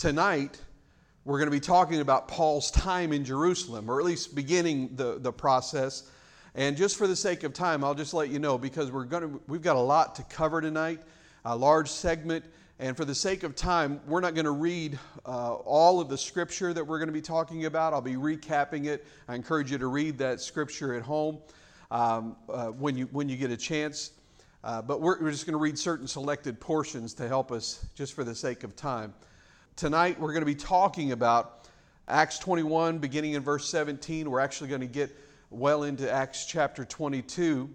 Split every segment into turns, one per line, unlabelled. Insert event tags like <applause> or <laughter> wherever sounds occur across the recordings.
tonight we're going to be talking about Paul's time in Jerusalem, or at least beginning the, the process. And just for the sake of time, I'll just let you know because we're going to, we've got a lot to cover tonight, a large segment. And for the sake of time, we're not going to read uh, all of the scripture that we're going to be talking about. I'll be recapping it. I encourage you to read that scripture at home um, uh, when, you, when you get a chance. Uh, but we're, we're just going to read certain selected portions to help us just for the sake of time. Tonight, we're going to be talking about Acts 21, beginning in verse 17. We're actually going to get well into Acts chapter 22.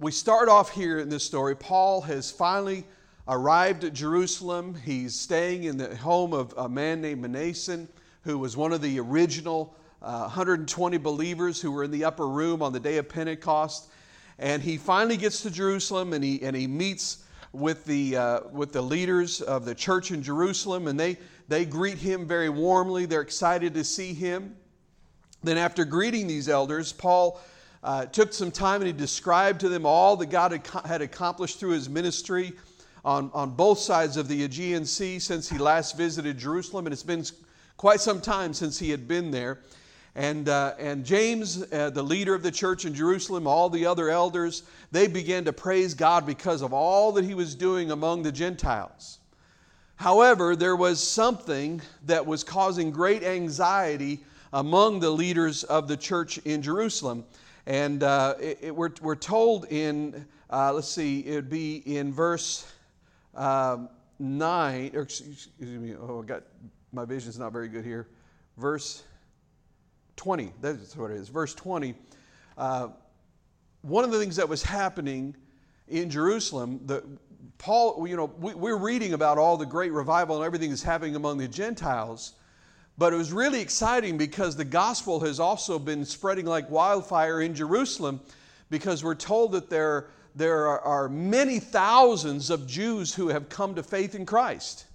We start off here in this story. Paul has finally arrived at Jerusalem. He's staying in the home of a man named Mnason, who was one of the original uh, 120 believers who were in the upper room on the day of Pentecost. And he finally gets to Jerusalem and he, and he meets with the, uh, with the leaders of the church in Jerusalem, and they, they greet him very warmly. They're excited to see him. Then, after greeting these elders, Paul uh, took some time and he described to them all that God had, had accomplished through his ministry on, on both sides of the Aegean Sea since he last visited Jerusalem, and it's been quite some time since he had been there. And, uh, and James, uh, the leader of the church in Jerusalem, all the other elders, they began to praise God because of all that he was doing among the Gentiles. However, there was something that was causing great anxiety among the leaders of the church in Jerusalem. And uh, it, it, we're, we're told in, uh, let's see, it would be in verse um, 9, or excuse me, oh, I got, my vision's not very good here. Verse 20, that's what it is. Verse 20. Uh, one of the things that was happening in Jerusalem, the, Paul, you know, we, we're reading about all the great revival and everything that's happening among the Gentiles. But it was really exciting because the gospel has also been spreading like wildfire in Jerusalem because we're told that there, there are, are many thousands of Jews who have come to faith in Christ.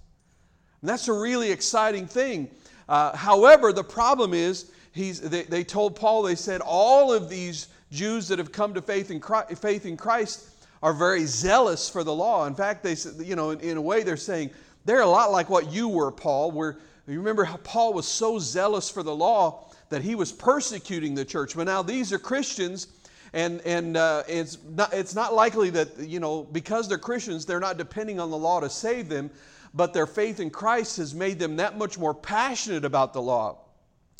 And that's a really exciting thing. Uh, however, the problem is, he's, they, they told Paul, they said, all of these Jews that have come to faith in Christ, faith in Christ are very zealous for the law. In fact, they, you know, in, in a way, they're saying, they're a lot like what you were, Paul, where you remember how Paul was so zealous for the law that he was persecuting the church. But now these are Christians, and, and uh, it's, not, it's not likely that, you know, because they're Christians, they're not depending on the law to save them, but their faith in Christ has made them that much more passionate about the law.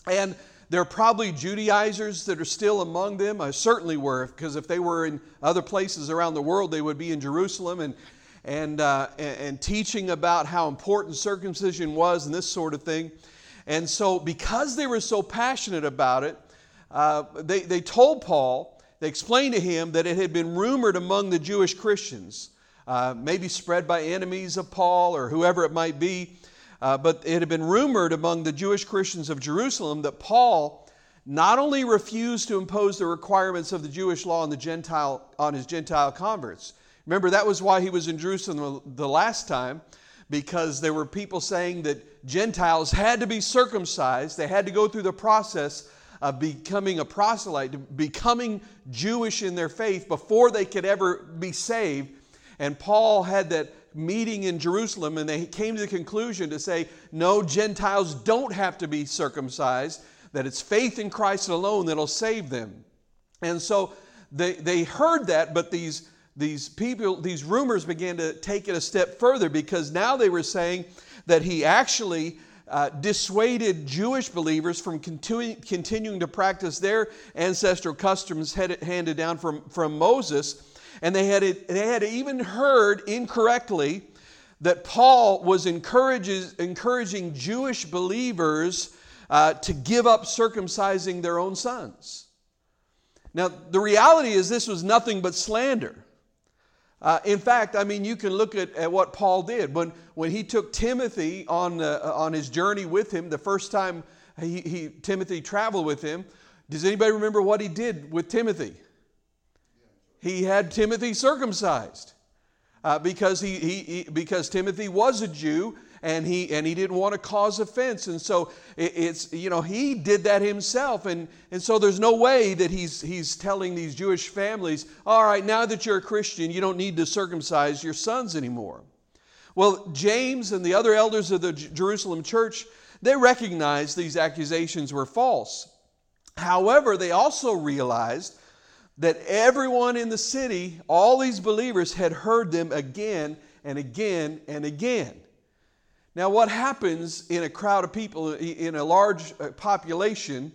And there are probably Judaizers that are still among them. I certainly were, because if they were in other places around the world, they would be in Jerusalem. And and, uh, and teaching about how important circumcision was and this sort of thing. And so, because they were so passionate about it, uh, they, they told Paul, they explained to him that it had been rumored among the Jewish Christians, uh, maybe spread by enemies of Paul or whoever it might be, uh, but it had been rumored among the Jewish Christians of Jerusalem that Paul not only refused to impose the requirements of the Jewish law on, the Gentile, on his Gentile converts, Remember, that was why he was in Jerusalem the last time, because there were people saying that Gentiles had to be circumcised. They had to go through the process of becoming a proselyte, becoming Jewish in their faith before they could ever be saved. And Paul had that meeting in Jerusalem, and they came to the conclusion to say, no, Gentiles don't have to be circumcised, that it's faith in Christ alone that'll save them. And so they, they heard that, but these these people, these rumors began to take it a step further because now they were saying that he actually uh, dissuaded Jewish believers from continu- continuing to practice their ancestral customs headed, handed down from, from Moses. And they had, they had even heard incorrectly that Paul was encourages, encouraging Jewish believers uh, to give up circumcising their own sons. Now, the reality is, this was nothing but slander. Uh, in fact, I mean, you can look at, at what Paul did. When, when he took Timothy on, uh, on his journey with him, the first time he, he, Timothy traveled with him, does anybody remember what he did with Timothy? He had Timothy circumcised uh, because, he, he, he, because Timothy was a Jew and he and he didn't want to cause offense. And so it, it's you know he did that himself. And and so there's no way that he's he's telling these jewish families all right now that you're a christian you don't need to circumcise your sons anymore. Well, James and the other elders of the Jerusalem church, they recognized these accusations were false. However, they also realized that everyone in the city, all these believers, had heard them again and again and again. Now, what happens in a crowd of people, in a large uh, population,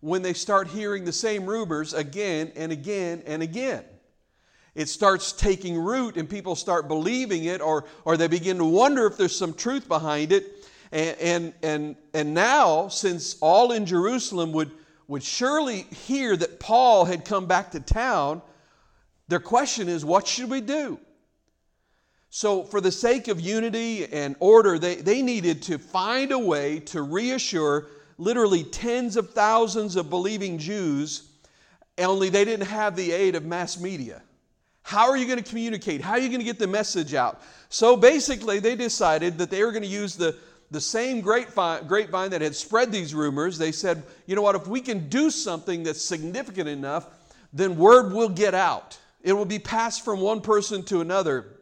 when they start hearing the same rumors again and again and again? It starts taking root and people start believing it, or, or they begin to wonder if there's some truth behind it. And, and, and, and now, since all in Jerusalem would would surely hear that Paul had come back to town, their question is, what should we do? So, for the sake of unity and order, they, they needed to find a way to reassure literally tens of thousands of believing Jews, only they didn't have the aid of mass media. How are you going to communicate? How are you going to get the message out? So basically, they decided that they were going to use the, the same grapevine, grapevine that had spread these rumors, they said, you know what, if we can do something that's significant enough, then word will get out. It will be passed from one person to another.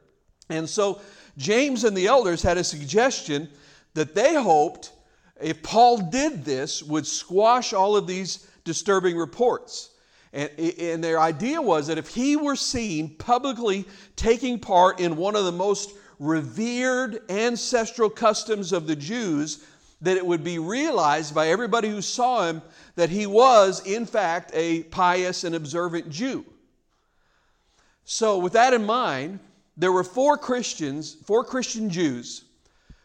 And so James and the elders had a suggestion that they hoped if Paul did this would squash all of these disturbing reports. And, and their idea was that if he were seen publicly taking part in one of the most revered ancestral customs of the Jews, that it would be realized by everybody who saw him that he was, in fact, a pious and observant Jew. So, with that in mind, there were four Christians, four Christian Jews,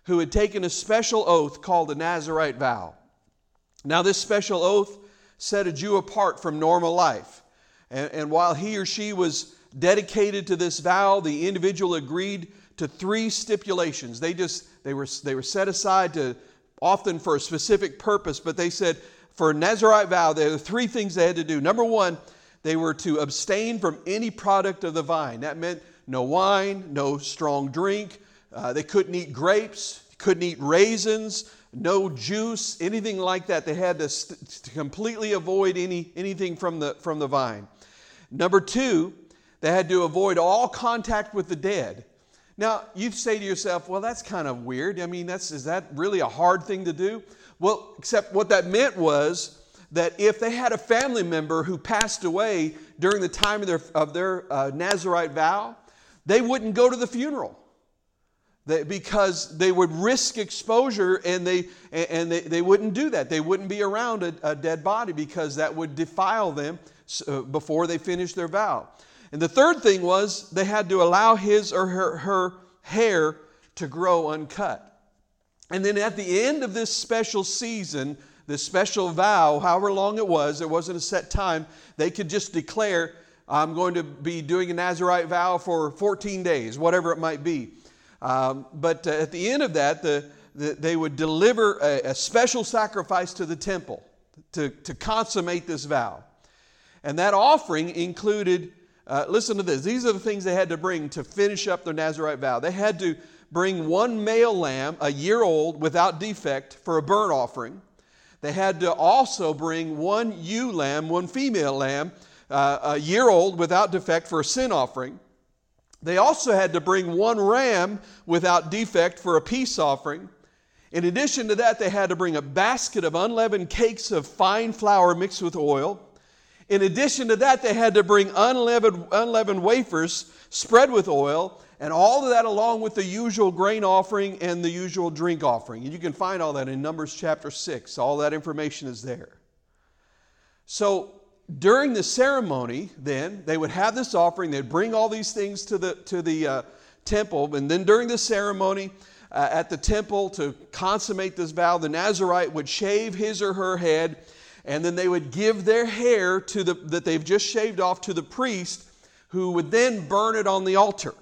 who had taken a special oath called the Nazarite vow. Now, this special oath set a Jew apart from normal life. And, and while he or she was dedicated to this vow, the individual agreed to three stipulations. They just they were they were set aside to often for a specific purpose, but they said for a Nazarite vow, there were three things they had to do. Number one, they were to abstain from any product of the vine. That meant no wine, no strong drink. Uh, they couldn't eat grapes, couldn't eat raisins, no juice, anything like that. They had to, st- to completely avoid any, anything from the, from the vine. Number two, they had to avoid all contact with the dead. Now, you say to yourself, well, that's kind of weird. I mean, that's, is that really a hard thing to do? Well, except what that meant was that if they had a family member who passed away during the time of their, of their uh, Nazarite vow, they wouldn't go to the funeral. They, because they would risk exposure and, they, and they, they wouldn't do that. They wouldn't be around a, a dead body because that would defile them uh, before they finished their vow. And the third thing was they had to allow his or her, her hair to grow uncut. And then at the end of this special season, this special vow, however long it was, there wasn't a set time, they could just declare, I'm going to be doing a Nazarite vow for 14 days, whatever it might be. Um, but uh, at the end of that, the, the, they would deliver a, a special sacrifice to the temple to, to consummate this vow. And that offering included uh, listen to this. These are the things they had to bring to finish up their Nazarite vow. They had to bring one male lamb, a year old, without defect, for a burnt offering. They had to also bring one ewe lamb, one female lamb, uh, a year old, without defect, for a sin offering. They also had to bring one ram without defect for a peace offering. In addition to that, they had to bring a basket of unleavened cakes of fine flour mixed with oil. In addition to that, they had to bring unleavened, unleavened wafers spread with oil, and all of that along with the usual grain offering and the usual drink offering. And you can find all that in Numbers chapter 6. All that information is there. So during the ceremony, then, they would have this offering, they'd bring all these things to the, to the uh, temple, and then during the ceremony, uh, at the temple to consummate this vow, the Nazarite would shave his or her head and then they would give their hair to the, that they've just shaved off to the priest, who would then burn it on the altar.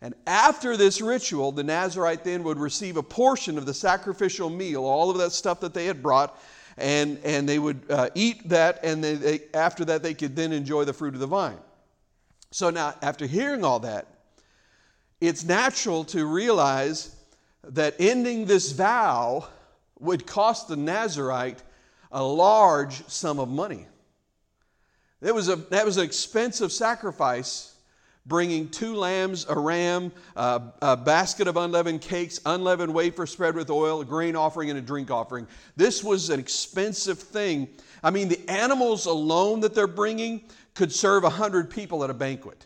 And after this ritual, the Nazarite then would receive a portion of the sacrificial meal, all of that stuff that they had brought, and, and they would uh, eat that, and they, they, after that, they could then enjoy the fruit of the vine. So now, after hearing all that, it's natural to realize that ending this vow would cost the Nazarite a large sum of money. That was, a, that was an expensive sacrifice bringing two lambs, a ram, a basket of unleavened cakes, unleavened wafer spread with oil, a grain offering, and a drink offering. This was an expensive thing. I mean, the animals alone that they're bringing could serve 100 people at a banquet.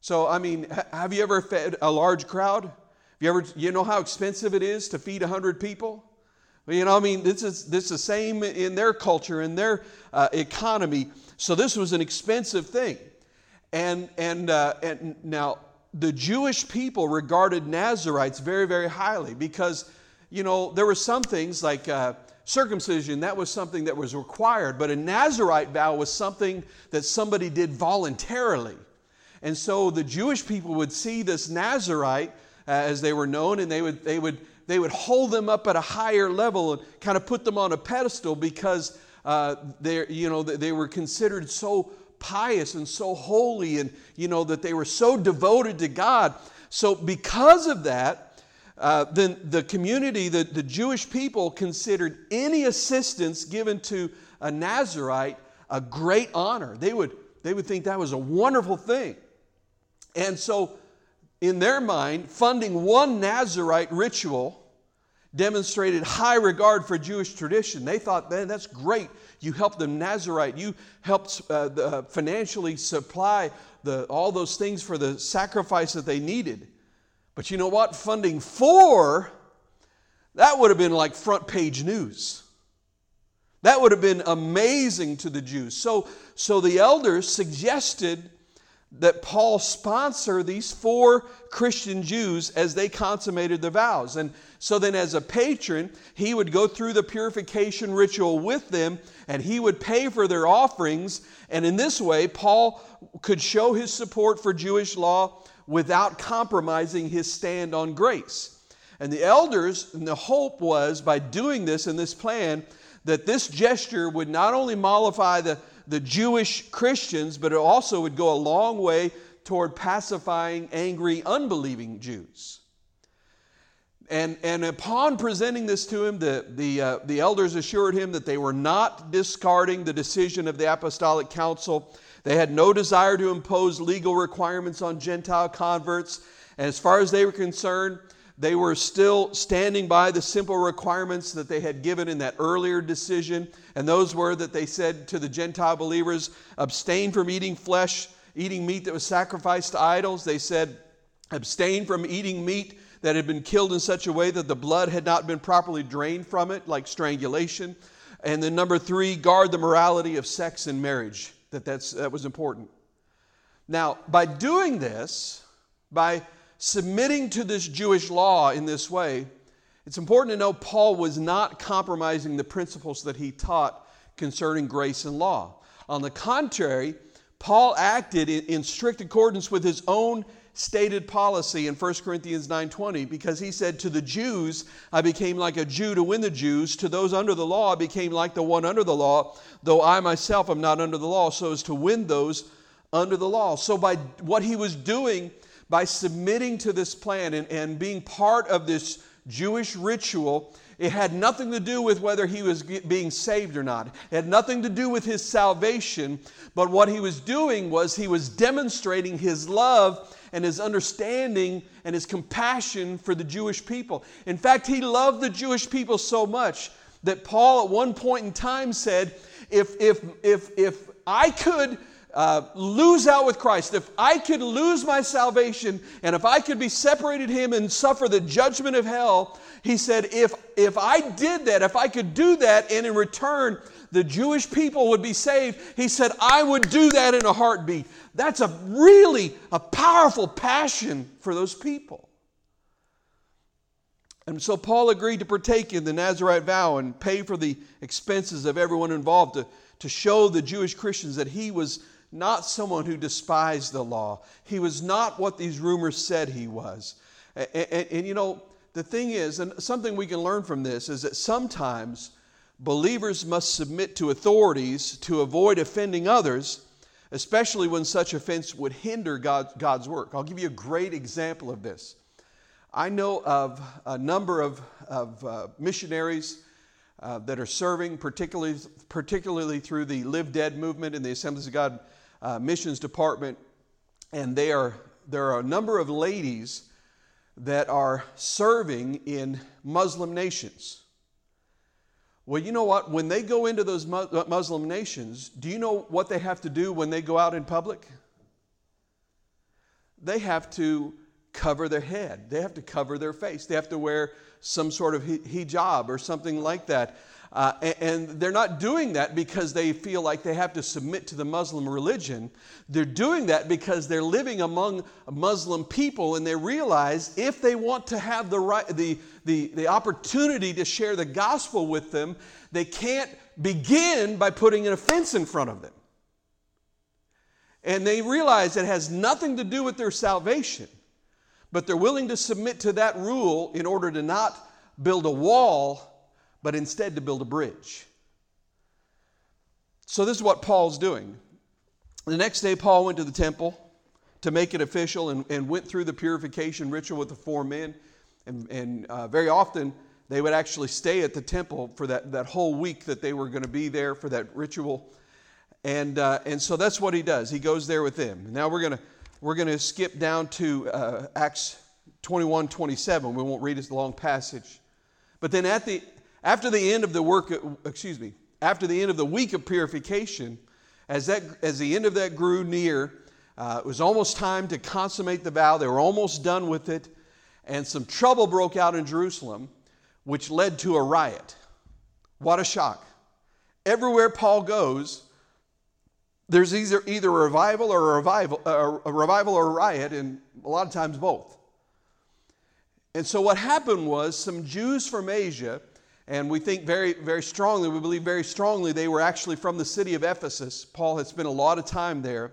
So, I mean, have you ever fed a large crowd? Have you ever, you know how expensive it is to feed 100 people? You know, I mean, this is, this is the same in their culture, in their uh, economy. So, this was an expensive thing. And, and, uh, and now, the Jewish people regarded Nazarites very, very highly because, you know, there were some things like uh, circumcision, that was something that was required, but a Nazarite vow was something that somebody did voluntarily. And so the Jewish people would see this Nazarite uh, as they were known, and they would, they, would, they would hold them up at a higher level and kind of put them on a pedestal because uh, they, you know, they were considered so pious and so holy and you know that they were so devoted to god. So because of that uh, then the community the, the jewish people considered any assistance given to a nazarite a great honor. They would they would think that was a wonderful thing. And so in their mind funding one nazarite ritual demonstrated high regard for jewish tradition they thought man that's great you helped the Nazarite. You helped uh, the, uh, financially supply the, all those things for the sacrifice that they needed. But you know what? Funding for, that would have been like front page news. That would have been amazing to the Jews. So, so the elders suggested that Paul sponsor these four Christian Jews as they consummated the vows. And so then, as a patron, he would go through the purification ritual with them and he would pay for their offerings. And in this way, Paul could show his support for Jewish law without compromising his stand on grace. And the elders, and the hope was by doing this in this plan, that this gesture would not only mollify the the Jewish Christians, but it also would go a long way toward pacifying angry, unbelieving Jews. And, and upon presenting this to him, the, the, uh, the elders assured him that they were not discarding the decision of the Apostolic Council. They had no desire to impose legal requirements on Gentile converts. And as far as they were concerned, they were still standing by the simple requirements that they had given in that earlier decision. And those were that they said to the Gentile believers, abstain from eating flesh, eating meat that was sacrificed to idols. They said, abstain from eating meat that had been killed in such a way that the blood had not been properly drained from it, like strangulation. And then number three, guard the morality of sex and marriage. That that's, that was important. Now, by doing this, by submitting to this Jewish law in this way, it's important to know Paul was not compromising the principles that he taught concerning grace and law. On the contrary, Paul acted in, strict accordance with his own stated policy in 1 Corinthians 9:20 because he said to the Jews I became like a Jew to win the Jews. To those under the law I became like the one under the law. Though I myself am not under the law so as to win those under the law. So by what he was doing by submitting to this plan and, and being part of this Jewish ritual, it had nothing to do with whether he was being saved or not. It had nothing to do with his salvation, but what he was doing was he was demonstrating his love and his understanding and his compassion for the Jewish people. In fact, he loved the Jewish people so much that Paul at one point in time said, if, if, if, if I could uh, lose out with Christ, if I could lose my salvation and if I could be separated him and suffer the judgment of hell, he said, if, if I did that, if I could do that, and in return the Jewish people would be saved, he said, I would do that in a heartbeat. That's a really a powerful passion for those people. And so Paul agreed to partake in the Nazarite vow and pay for the expenses of everyone involved to, to show the Jewish Christians that he was not someone who despised the law. He was not what these rumors said he was. And, and, and, you know, the thing is, and something we can learn from this is that sometimes believers must submit to authorities to avoid offending others, especially when such offense would hinder God, God's work. I'll give you a great example of this. I know of a number of, of uh, missionaries uh, that are serving, particularly, particularly through the Live Dead movement in the Assemblies of God uh, missions department. and they are, there are a number of ladies that are serving in Muslim nations. Well, you know what? When they go into those uh, Muslim nations, do you know what they have to do when they go out in public? They have to cover their head, they have to cover their face, they have to wear some sort of hijab or something like that. Uh, and they're not doing that because they feel like they have to submit to the Muslim religion. They're doing that because they're living among Muslim people and they realize if they want to have the, right, the, the, the opportunity to share the gospel with them, they can't begin by putting an offense in front of them. And they realize it has nothing to do with their salvation, but they're willing to submit to that rule in order to not build a wall but instead to build a bridge. So, this is what Paul's doing. The next day, Paul went to the temple to make it official and, and went through the purification ritual with the four men. And, and uh, very often, they would actually stay at the temple for that, that whole week that they were going to be there for that ritual. And, uh, and so that's what he does. He goes there with them. Now we're going we're to skip down to uh, Acts 21 27. We won't read this long passage. But then at the, after the end of the work, excuse me, after the end of the week of purification, as, that, as the end of that grew near, uh, it was almost time to consummate the vow. They were almost done with it, and some trouble broke out in Jerusalem, which led to a riot. What a shock. Everywhere Paul goes, there's either, either a revival or a revival, a revival or a riot, and a lot of times both. And so what happened was some Jews from Asia and we think very, very strongly, we believe very strongly they were actually from the city of Ephesus. Paul had spent a lot of time there.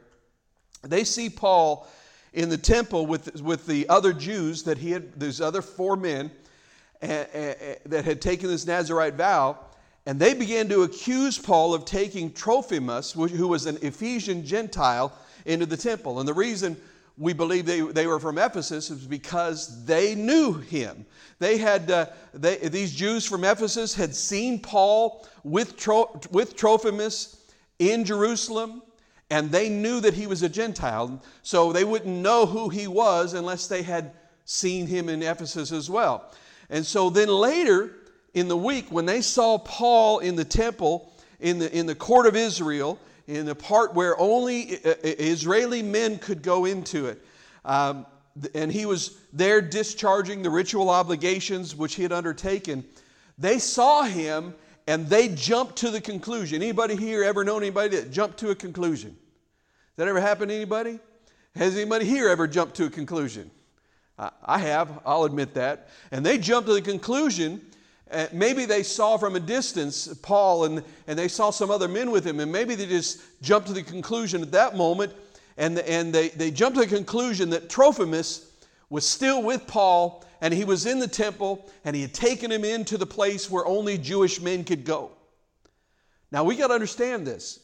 They see Paul in the temple with, with the other Jews that he had, these other four men that had taken this Nazarite vow, and they began to accuse Paul of taking Trophimus, who was an Ephesian Gentile, into the temple. And the reason we believe they, they were from Ephesus is because they knew him. They had, uh, they, these Jews from Ephesus had seen Paul with, Tro, with Trophimus in Jerusalem, and they knew that he was a Gentile. So they wouldn't know who he was unless they had seen him in Ephesus as well. And so then later in the week, when they saw Paul in the temple, in the, in the court of Israel, in the part where only uh, uh, Israeli men could go into it. Um, and he was there discharging the ritual obligations which he had undertaken. They saw him and they jumped to the conclusion. Anybody here ever known anybody that jumped to a conclusion? That ever happened to anybody? Has anybody here ever jumped to a conclusion? I have, I'll admit that. And they jumped to the conclusion uh, maybe they saw from a distance Paul and, and they saw some other men with him, and maybe they just jumped to the conclusion at that moment, and, and they, they jumped to the conclusion that Trophimus was still with Paul, and he was in the temple, and he had taken him into the place where only Jewish men could go. Now we got to understand this.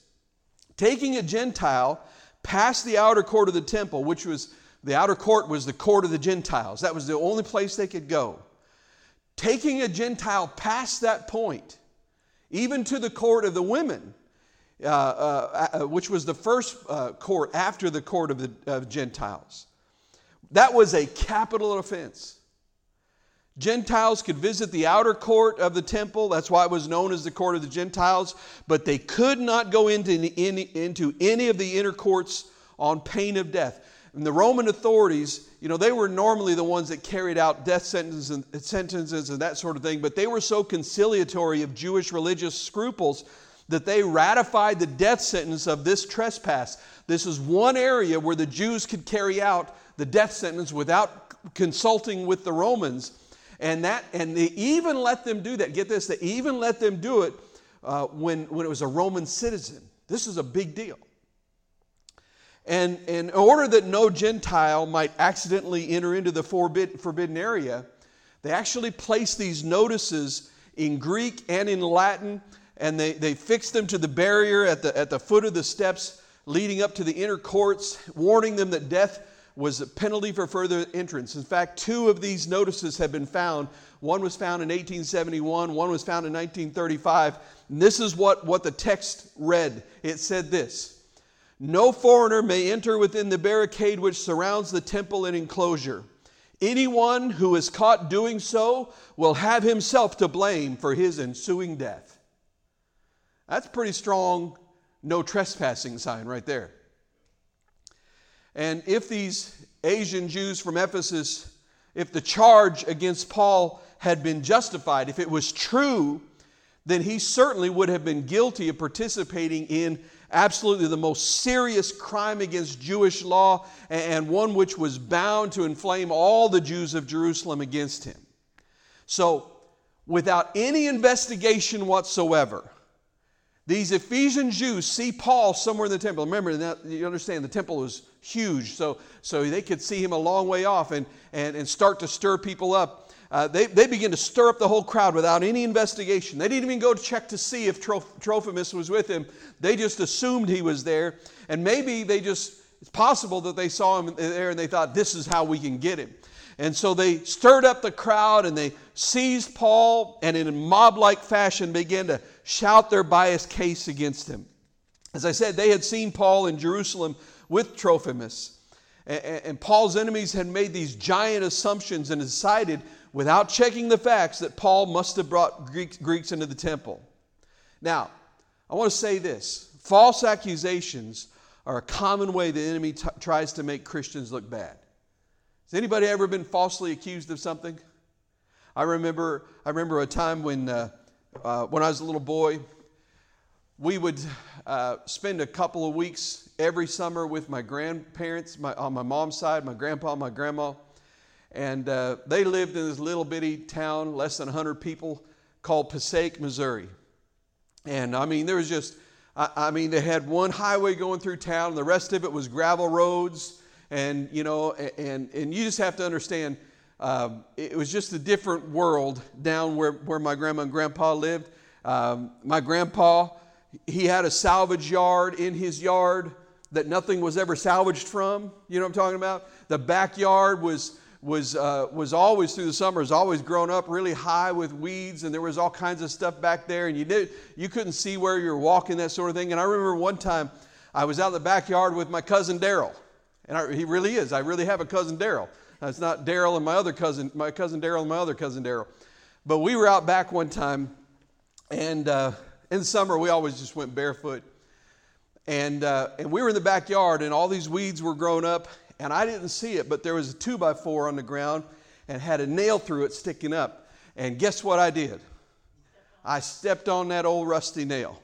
Taking a Gentile past the outer court of the temple, which was the outer court was the court of the Gentiles, that was the only place they could go taking a Gentile past that point, even to the court of the women, uh, uh, uh, which was the first uh, court after the court of the of Gentiles. That was a capital offense. Gentiles could visit the outer court of the temple. That's why it was known as the court of the Gentiles. But they could not go into any, into any of the inner courts on pain of death. And the Roman authorities, you know, they were normally the ones that carried out death sentences and, sentences and that sort of thing, but they were so conciliatory of Jewish religious scruples that they ratified the death sentence of this trespass. This is one area where the Jews could carry out the death sentence without consulting with the Romans. And, that, and they even let them do that. Get this, they even let them do it uh, when, when it was a Roman citizen. This is a big deal. And, in order that no Gentile might accidentally enter into the forbid, forbidden area, they actually placed these notices in Greek and in Latin, and they, they fixed them to the barrier at the, at the foot of the steps leading up to the inner courts, warning them that death was a penalty for further entrance. In fact, two of these notices have been found. One was found in 1871, one was found in 1935. And this is what, what the text read it said this No foreigner may enter within the barricade which surrounds the temple and enclosure. Anyone who is caught doing so will have himself to blame for his ensuing death. That's pretty strong no trespassing sign right there. And if these Asian Jews from Ephesus, if the charge against Paul had been justified, if it was true, then he certainly would have been guilty of participating in absolutely the most serious crime against Jewish law and one which was bound to inflame all the Jews of Jerusalem against him. So, without any investigation whatsoever, these Ephesian Jews see Paul somewhere in the temple. Remember, you understand the temple was huge, so, so they could see him a long way off and, and, and start to stir people up. Uh, they, they begin to stir up the whole crowd without any investigation. They didn't even go to check to see if Trophimus was with him. They just assumed he was there. And maybe they just, it's possible that they saw him there and they thought, this is how we can get him. And so they stirred up the crowd and they seized Paul and in a mob like fashion began to shout their biased case against him. As I said, they had seen Paul in Jerusalem with Trophimus. And Paul's enemies had made these giant assumptions and decided, without checking the facts, that Paul must have brought Greeks into the temple. Now, I want to say this false accusations are a common way the enemy t- tries to make Christians look bad. Has anybody ever been falsely accused of something? I remember, I remember a time when, uh, uh, when I was a little boy, we would uh, spend a couple of weeks every summer with my grandparents my, on my mom's side, my grandpa, my grandma. And uh, they lived in this little bitty town, less than 100 people, called Passaic, Missouri. And I mean, there was just, I, I mean, they had one highway going through town, and the rest of it was gravel roads. And you know and and you just have to understand um, it was just a different world down where, where my grandma and grandpa lived. Um, my grandpa he had a salvage yard in his yard that nothing was ever salvaged from. You know what i'm talking about? The backyard was was uh, was always through the summer, summers always grown up really high with weeds and there was all kinds of stuff back there and you did you couldn't see where you were walking that sort of thing and i remember one time i was out in the backyard with my cousin daryl and I, he really is. I really have a cousin Daryl. It's not Daryl and my other cousin, my cousin Daryl and my other cousin Daryl. But we were out back one time, and uh, in summer we always just went barefoot. And, uh, and we were in the backyard, and all these weeds were grown up, and I didn't see it, but there was a two by four on the ground and had a nail through it sticking up. And guess what I did? I stepped on that old rusty nail.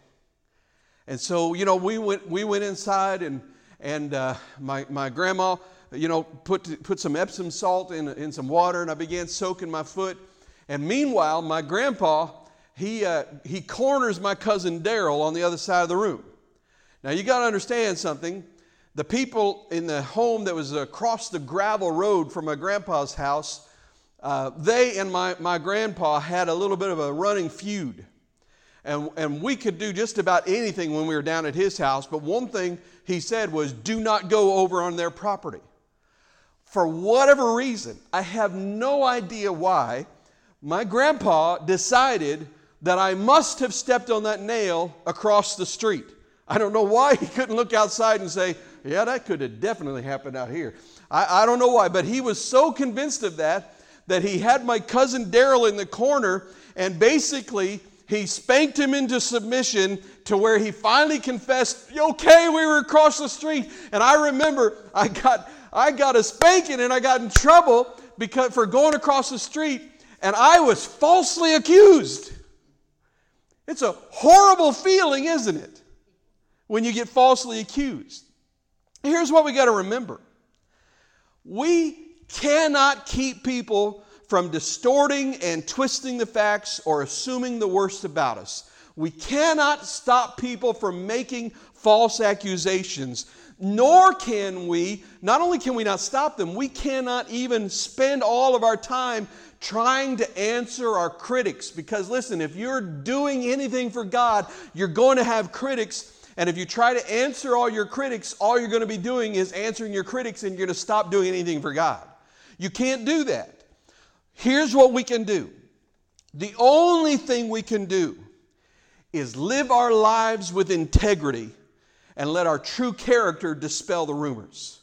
And so, you know, we went, we went inside and and uh, my, my grandma, you know, put, put some Epsom salt in, in some water, and I began soaking my foot. And meanwhile, my grandpa, he, uh, he corners my cousin Daryl on the other side of the room. Now, you got to understand something. The people in the home that was across the gravel road from my grandpa's house, uh, they and my, my grandpa had a little bit of a running feud. And, and we could do just about anything when we were down at his house, but one thing he said was, do not go over on their property. For whatever reason, I have no idea why, my grandpa decided that I must have stepped on that nail across the street. I don't know why he couldn't look outside and say, yeah, that could have definitely happened out here. I, I don't know why, but he was so convinced of that that he had my cousin Daryl in the corner and basically he spanked him into submission to where he finally confessed, okay, we were across the street. And I remember I got, I got a spanking and I got in trouble because, for going across the street and I was falsely accused. It's a horrible feeling, isn't it? When you get falsely accused. Here's what we got to remember we cannot keep people from distorting and twisting the facts or assuming the worst about us. We cannot stop people from making false accusations, nor can we, not only can we not stop them, we cannot even spend all of our time trying to answer our critics. Because listen, if you're doing anything for God, you're going to have critics. And if you try to answer all your critics, all you're going to be doing is answering your critics and you're going to stop doing anything for God. You can't do that. Here's what we can do the only thing we can do is live our lives with integrity and let our true character dispel the rumors.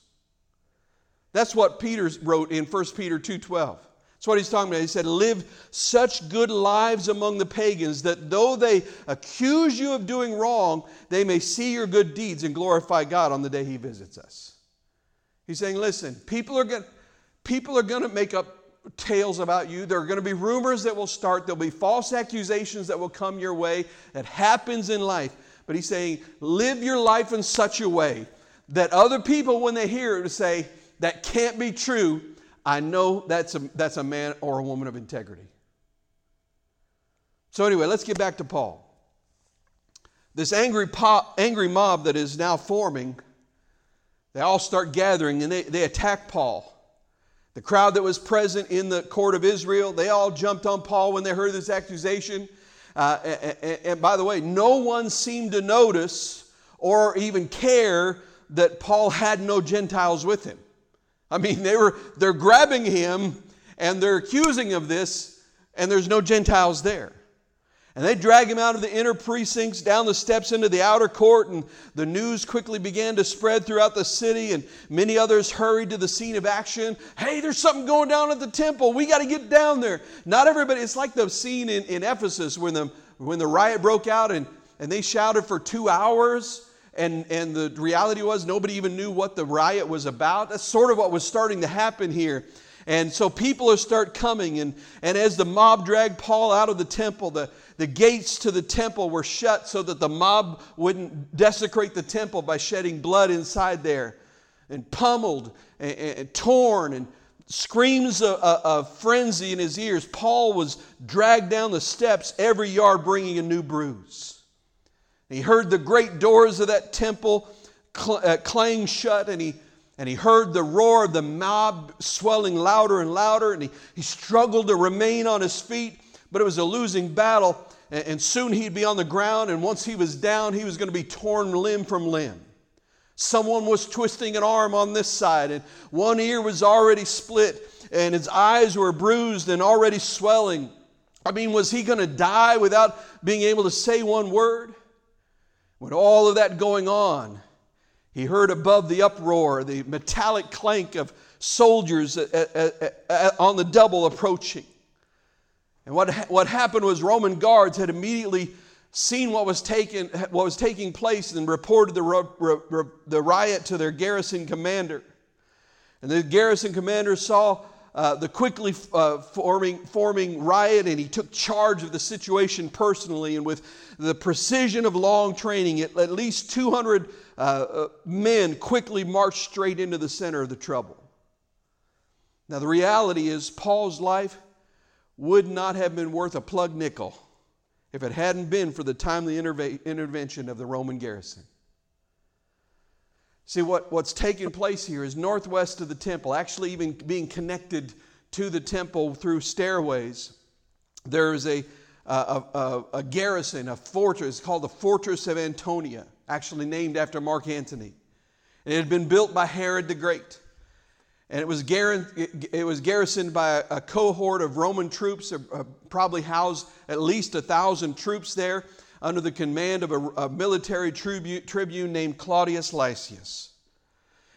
That's what Peter wrote in 1 Peter 2:12. That's what he's talking about. He said, Live such good lives among the pagans that though they accuse you of doing wrong, they may see your good deeds and glorify God on the day he visits us. He's saying, Listen, people are going people are going to make up tales about you. There are going to be rumors that will start. There'll be false accusations that will come your way. That happens in life. But he's saying, live your life in such a way that other people, when they hear it, say, that can't be true I know that's a, that's a man or a woman of integrity. So, anyway, let's get back to Paul. This angry, angry mob that is now forming, they all start gathering and they, they attack Paul. The crowd that was present in the court of Israel, they all jumped on Paul when they heard this accusation. Uh, and, and by the way, no one seemed to notice or even care that Paul had no Gentiles with him. I mean, they were, they're grabbing him and they're accusing of this, and there's no Gentiles there. And they drag him out of the inner precincts, down the steps into the outer court, and the news quickly began to spread throughout the city, and many others hurried to the scene of action. Hey, there's something going down at the temple. We got to get down there. Not everybody, it's like the scene in, in Ephesus when the, when the riot broke out and, and they shouted for two hours and, and the reality was nobody even knew what the riot was about. That's sort of what was starting to happen here. And so people start coming, and, and as the mob dragged Paul out of the temple, the, the gates to the temple were shut so that the mob wouldn't desecrate the temple by shedding blood inside there, and pummeled and, and torn, and screams of, of frenzy in his ears. Paul was dragged down the steps, every yard bringing a new bruise. He heard the great doors of that temple uh, clang shut, and he, and he heard the roar of the mob swelling louder and louder, and he, he struggled to remain on his feet, but it was a losing battle. And, and soon he'd be on the ground, and once he was down, he was going to be torn limb from limb. Someone was twisting an arm on this side, and one ear was already split, and his eyes were bruised and already swelling. I mean, was he going to die without being able to say one word? When all of that going on, he heard above the uproar the metallic clank of soldiers on the double approaching. And what, what happened was Roman guards had immediately seen what was, taken, what was taking place and reported the, the riot to their garrison commander. And the garrison commander saw uh, the quickly uh, forming, forming riot, and he took charge of the situation personally. And with the precision of long training, at, at least 200 uh, uh, men quickly marched straight into the center of the trouble. Now, the reality is, Paul's life would not have been worth a plug nickel if it hadn't been for the timely interve- intervention of the Roman garrison. See, what, what's taking place here is northwest of the temple, actually, even being connected to the temple through stairways, there is a, a, a, a garrison, a fortress called the Fortress of Antonia, actually named after Mark Antony. And it had been built by Herod the Great. And it was, it was garrisoned by a, cohort of Roman troops, uh, probably housed at least a thousand troops there under the command of a, a military tribune, named Claudius Lysias.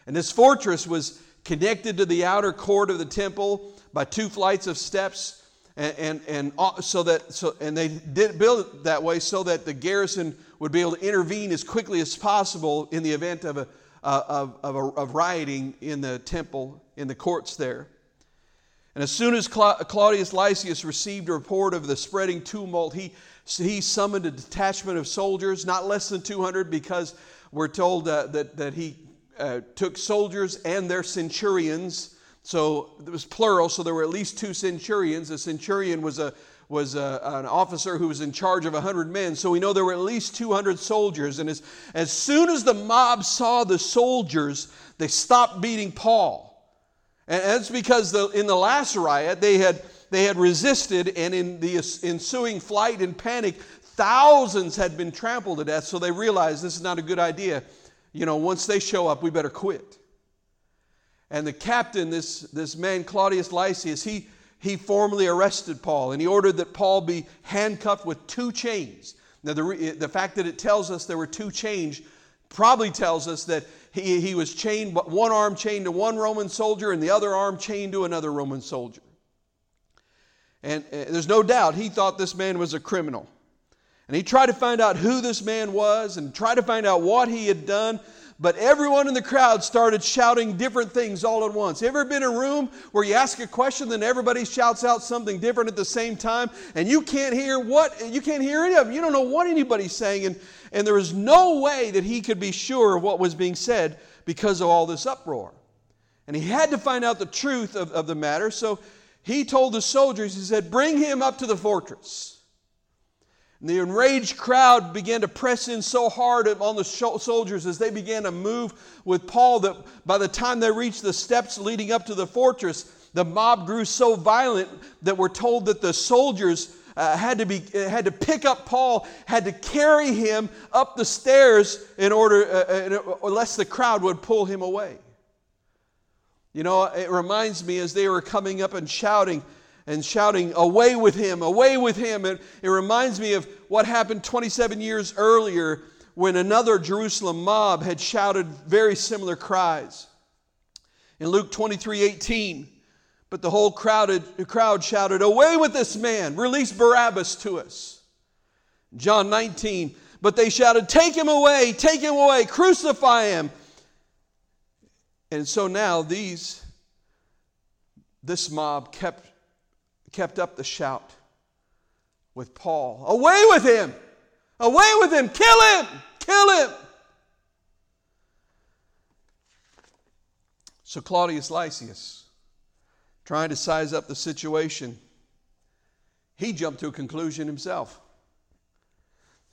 And this fortress was connected to the outer court of the temple by two flights of steps. And, and, and so that so and they did build it that way so that the garrison would be able to intervene as quickly as possible in the event of a, of, of, a, of rioting in the temple in the courts there and as soon as Claudius Lysias received a report of the spreading tumult, he, he summoned a detachment of soldiers, not less than 200, because we're told uh, that, that he uh, took soldiers and their centurions. So it was plural, so there were at least two centurions. A centurion was, a, was a, an officer who was in charge of 100 men. So we know there were at least 200 soldiers. And as, as soon as the mob saw the soldiers, they stopped beating Paul. And that's because the, in the last riot, they had, they had resisted, and in the ensuing flight and panic, thousands had been trampled to death. So they realized this is not a good idea. You know, once they show up, we better quit. And the captain, this, this man, Claudius Lysias, he, he formally arrested Paul and he ordered that Paul be handcuffed with two chains. Now, the, the fact that it tells us there were two chains probably tells us that he, he was chained, one arm chained to one Roman soldier and the other arm chained to another Roman soldier. And uh, there's no doubt he thought this man was a criminal. And he tried to find out who this man was and tried to find out what he had done. But everyone in the crowd started shouting different things all at once. Ever been in a room where you ask a question, then everybody shouts out something different at the same time, and you can't hear what you can't hear any of them. You don't know what anybody's saying, and, and there was no way that he could be sure of what was being said because of all this uproar. And he had to find out the truth of, of the matter, so he told the soldiers, he said, Bring him up to the fortress. And the enraged crowd began to press in so hard on the soldiers as they began to move with Paul that by the time they reached the steps leading up to the fortress, the mob grew so violent that we're told that the soldiers uh, had to be had to pick up Paul, had to carry him up the stairs in order, uh, uh lest the crowd would pull him away. You know, it reminds me as they were coming up and shouting, and shouting, Away with him, away with him. And it reminds me of what happened 27 years earlier when another Jerusalem mob had shouted very similar cries. In Luke 23 18, but the whole crowded, crowd shouted, Away with this man, release Barabbas to us. John 19, but they shouted, Take him away, take him away, crucify him. And so now these, this mob kept kept up the shout with Paul Away with him! Away with him! Kill him! Kill him! So Claudius Lysias, trying to size up the situation, he jumped to a conclusion himself.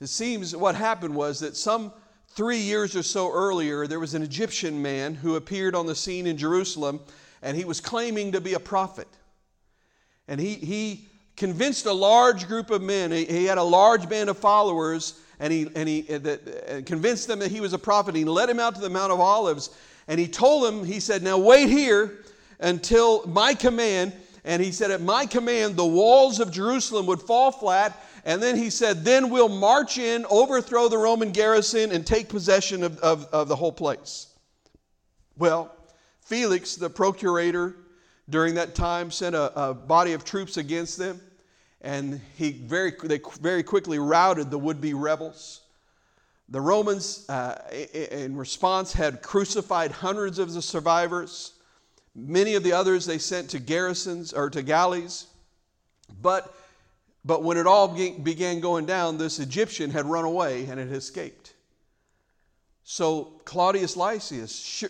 It seems what happened was that some three years or so earlier, there was an Egyptian man who appeared on the scene in Jerusalem, and he was claiming to be a prophet. And he, he convinced a large group of men. He, he had a large band of followers, and he, and he that, convinced them that he was a prophet. He led him out to the Mount of Olives, and he told them, he said, Now wait here until my command. And he said, At my command, the walls of Jerusalem would fall flat. And then he said, Then we'll march in, overthrow the Roman garrison, and take possession of, of, of the whole place. Well, Felix, the procurator, during that time sent a, a body of troops against them, and he very, they very quickly routed the would be rebels. The Romans, uh, in response, had crucified hundreds of the survivors. Many of the others they sent to garrisons or to galleys. But, but when it all began going down, this Egyptian had run away and had escaped. So Claudius Lysias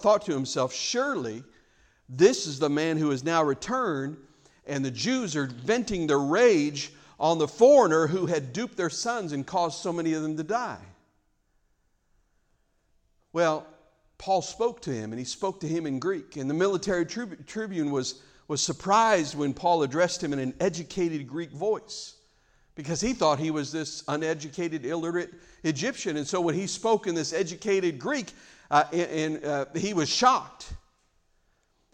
thought to himself, surely this is the man who has now returned, and the Jews are venting their rage on the foreigner who had duped their sons and caused so many of them to die. Well, Paul spoke to him, and he spoke to him in Greek. And the military tribune was, was surprised when Paul addressed him in an educated Greek voice because he thought he was this uneducated, illiterate Egyptian. And so when he spoke in this educated Greek, uh, and, uh, he was shocked.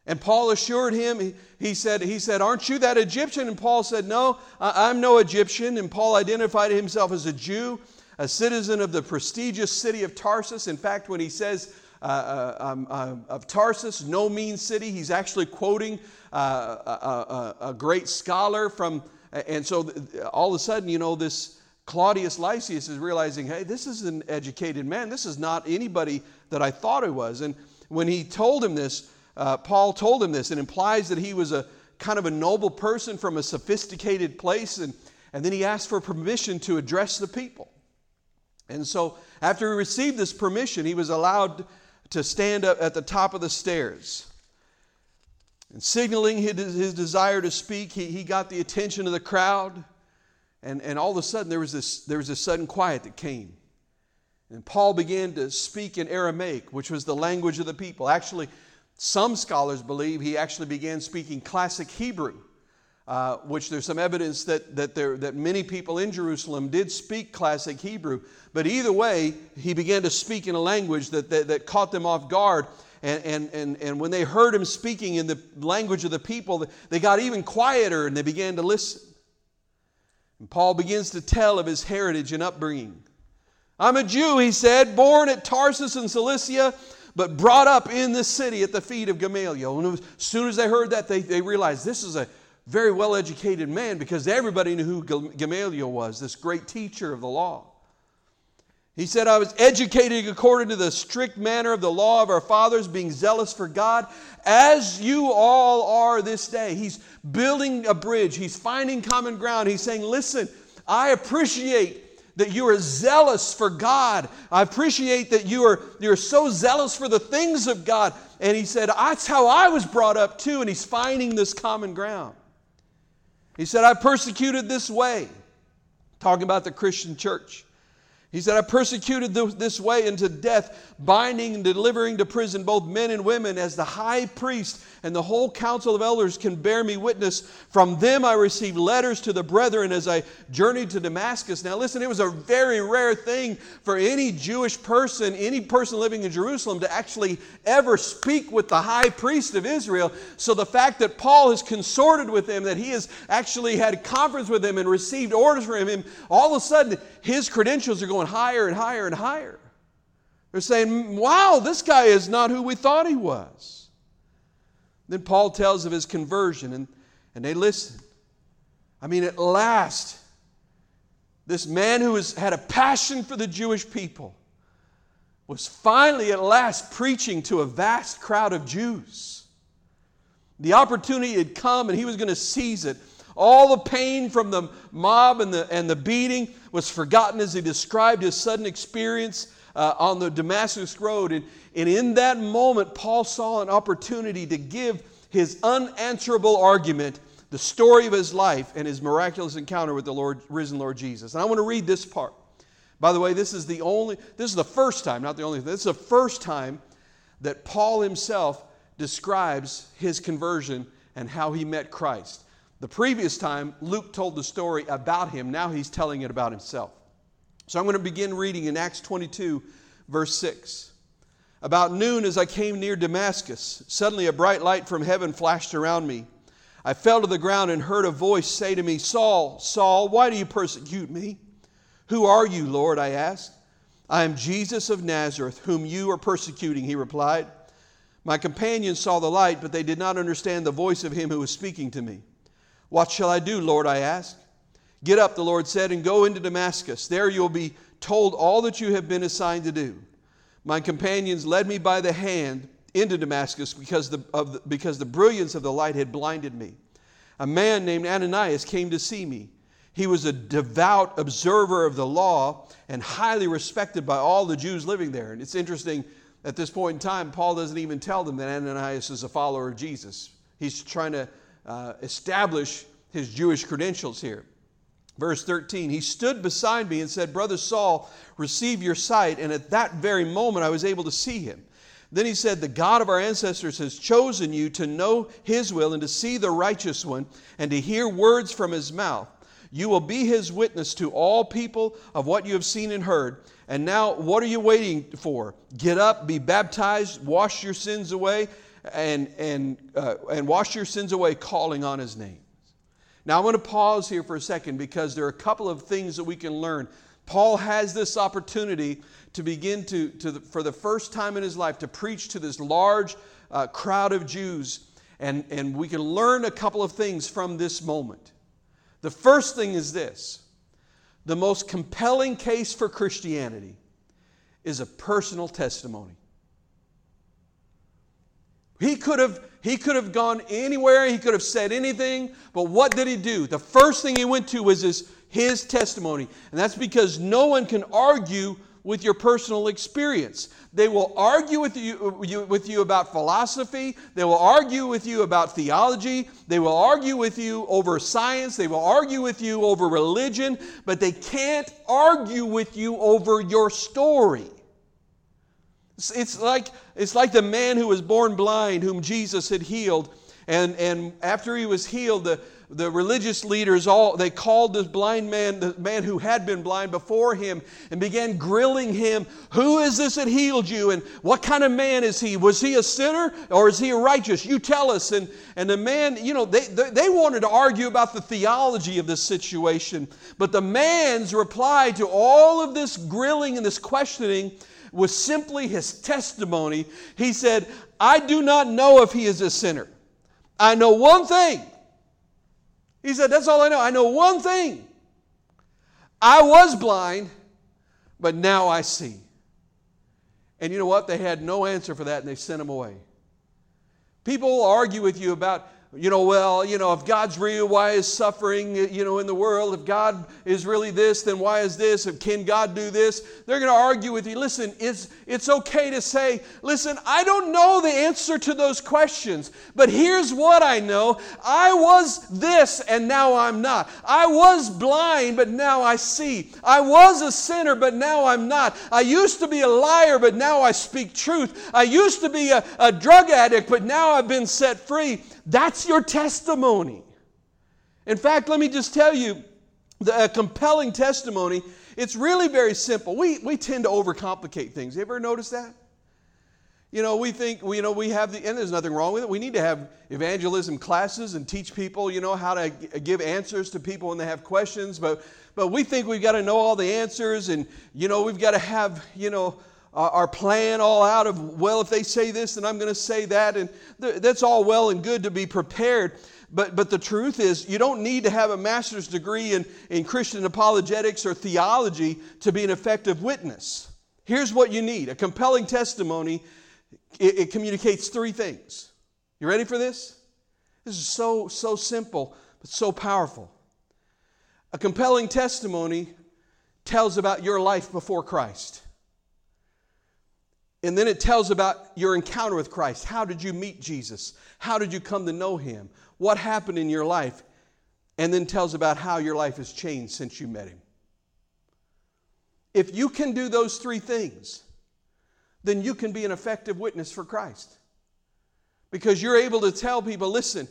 And Paul assured him, he, said, he said, Aren't you that Egyptian? And Paul said, No, I'm no Egyptian. And Paul identified himself as a Jew, a citizen of the prestigious city of Tarsus. In fact, when he says uh, uh, um, uh, of Tarsus, no mean city, he's actually quoting uh, a, a, a, great scholar from, and so all of a sudden, you know, this Claudius Lysias is realizing, hey, this is an educated man. This is not anybody that I thought it was. And when he told him this, uh, Paul told him this. It implies that he was a kind of a noble person from a sophisticated place, and, and then he asked for permission to address the people. And so, after he received this permission, he was allowed to stand up at the top of the stairs. And signaling his, his desire to speak, he, he got the attention of the crowd. And, and all of a sudden, there was, this, there was this sudden quiet that came. And Paul began to speak in Aramaic, which was the language of the people. Actually, some scholars believe he actually began speaking classic Hebrew, uh, which there's some evidence that, that, there, that many people in Jerusalem did speak classic Hebrew. But either way, he began to speak in a language that, that, that caught them off guard. And, and, and, and when they heard him speaking in the language of the people, they got even quieter and they began to listen. And Paul begins to tell of his heritage and upbringing. I'm a Jew, he said, born at Tarsus in Cilicia, but brought up in this city at the feet of Gamaliel. And as soon as they heard that, they, they realized this is a very well educated man because everybody knew who Gamaliel was, this great teacher of the law. He said, I was educated according to the strict manner of the law of our fathers, being zealous for God, as you all are this day. He's building a bridge, he's finding common ground. He's saying, Listen, I appreciate that you are zealous for God. I appreciate that you are you're so zealous for the things of God. And he said, That's how I was brought up too. And he's finding this common ground. He said, I persecuted this way, talking about the Christian church. He said, I persecuted this way into death, binding and delivering to prison both men and women, as the high priest and the whole council of elders can bear me witness. From them I received letters to the brethren as I journeyed to Damascus. Now, listen, it was a very rare thing for any Jewish person, any person living in Jerusalem, to actually ever speak with the high priest of Israel. So, the fact that Paul has consorted with him, that he has actually had conference with him and received orders from him, all of a sudden his credentials are going higher and higher and higher. They're saying, wow, this guy is not who we thought he was. Then Paul tells of his conversion, and, and they listen. I mean, at last, this man who has had a passion for the Jewish people was finally at last preaching to a vast crowd of Jews. The opportunity had come, and he was going to seize it. All the pain from the mob and the, and the beating was forgotten as he described his sudden experience uh, on the Damascus Road. And, and in that moment, Paul saw an opportunity to give his unanswerable argument, the story of his life, and his miraculous encounter with the Lord, risen Lord Jesus. And I want to read this part. By the way, this is the only, this is the first time, not the only, this is the first time that Paul himself describes his conversion and how he met Christ. The previous time, Luke told the story about him. Now he's telling it about himself. So I'm going to begin reading in Acts 22, verse 6. About noon, as I came near Damascus, suddenly a bright light from heaven flashed around me. I fell to the ground and heard a voice say to me, Saul, Saul, why do you persecute me? Who are you, Lord? I asked. I am Jesus of Nazareth, whom you are persecuting, he replied. My companions saw the light, but they did not understand the voice of him who was speaking to me. What shall I do, Lord? I asked. Get up, the Lord said, and go into Damascus. There you'll be told all that you have been assigned to do. My companions led me by the hand into Damascus because the, of the, because the brilliance of the light had blinded me. A man named Ananias came to see me. He was a devout observer of the law and highly respected by all the Jews living there. And it's interesting, at this point in time, Paul doesn't even tell them that Ananias is a follower of Jesus. He's trying to uh, establish his Jewish credentials here. Verse 13, he stood beside me and said, Brother Saul, receive your sight. And at that very moment, I was able to see him. Then he said, The God of our ancestors has chosen you to know his will and to see the righteous one and to hear words from his mouth. You will be his witness to all people of what you have seen and heard. And now, what are you waiting for? Get up, be baptized, wash your sins away, and, and, uh, and wash your sins away, calling on his name. Now, I want to pause here for a second because there are a couple of things that we can learn. Paul has this opportunity to begin to, to the, for the first time in his life, to preach to this large uh, crowd of Jews. And, and we can learn a couple of things from this moment. The first thing is this the most compelling case for Christianity is a personal testimony. He could have he could have gone anywhere, he could have said anything, but what did he do? The first thing he went to was his, his testimony. And that's because no one can argue with your personal experience. They will argue with you, you, with you about philosophy. They will argue with you about theology. They will argue with you over science. They will argue with you over religion, but they can't argue with you over your story. It's like, it's like the man who was born blind, whom Jesus had healed. And, and after he was healed, the, the religious leaders all they called this blind man, the man who had been blind before him, and began grilling him. Who is this that healed you? And what kind of man is he? Was he a sinner or is he a righteous? You tell us. And and the man, you know, they, they, they wanted to argue about the theology of this situation. But the man's reply to all of this grilling and this questioning was simply his testimony. He said, I do not know if he is a sinner. I know one thing. He said, That's all I know. I know one thing. I was blind, but now I see. And you know what? They had no answer for that and they sent him away. People will argue with you about you know, well, you know, if God's real, why is suffering, you know, in the world? If God is really this, then why is this? If can God do this? They're going to argue with you. Listen, it's it's okay to say, listen, I don't know the answer to those questions, but here's what I know. I was this and now I'm not. I was blind, but now I see. I was a sinner, but now I'm not. I used to be a liar, but now I speak truth. I used to be a, a drug addict, but now I've been set free. That's your testimony. In fact, let me just tell you the, a compelling testimony. It's really very simple. We, we tend to overcomplicate things. You ever notice that? You know, we think, you know, we have the, and there's nothing wrong with it. We need to have evangelism classes and teach people, you know, how to uh, give answers to people when they have questions. But, but we think we've got to know all the answers and, you know, we've got to have, you know, our plan all out of, well, if they say this, then I'm going to say that. And th- that's all well and good to be prepared. But, but the truth is, you don't need to have a master's degree in, in Christian apologetics or theology to be an effective witness. Here's what you need a compelling testimony. It, it communicates three things. You ready for this? This is so, so simple, but so powerful. A compelling testimony tells about your life before Christ. And then it tells about your encounter with Christ. How did you meet Jesus? How did you come to know him? What happened in your life? And then tells about how your life has changed since you met him. If you can do those three things, then you can be an effective witness for Christ. Because you're able to tell people, listen,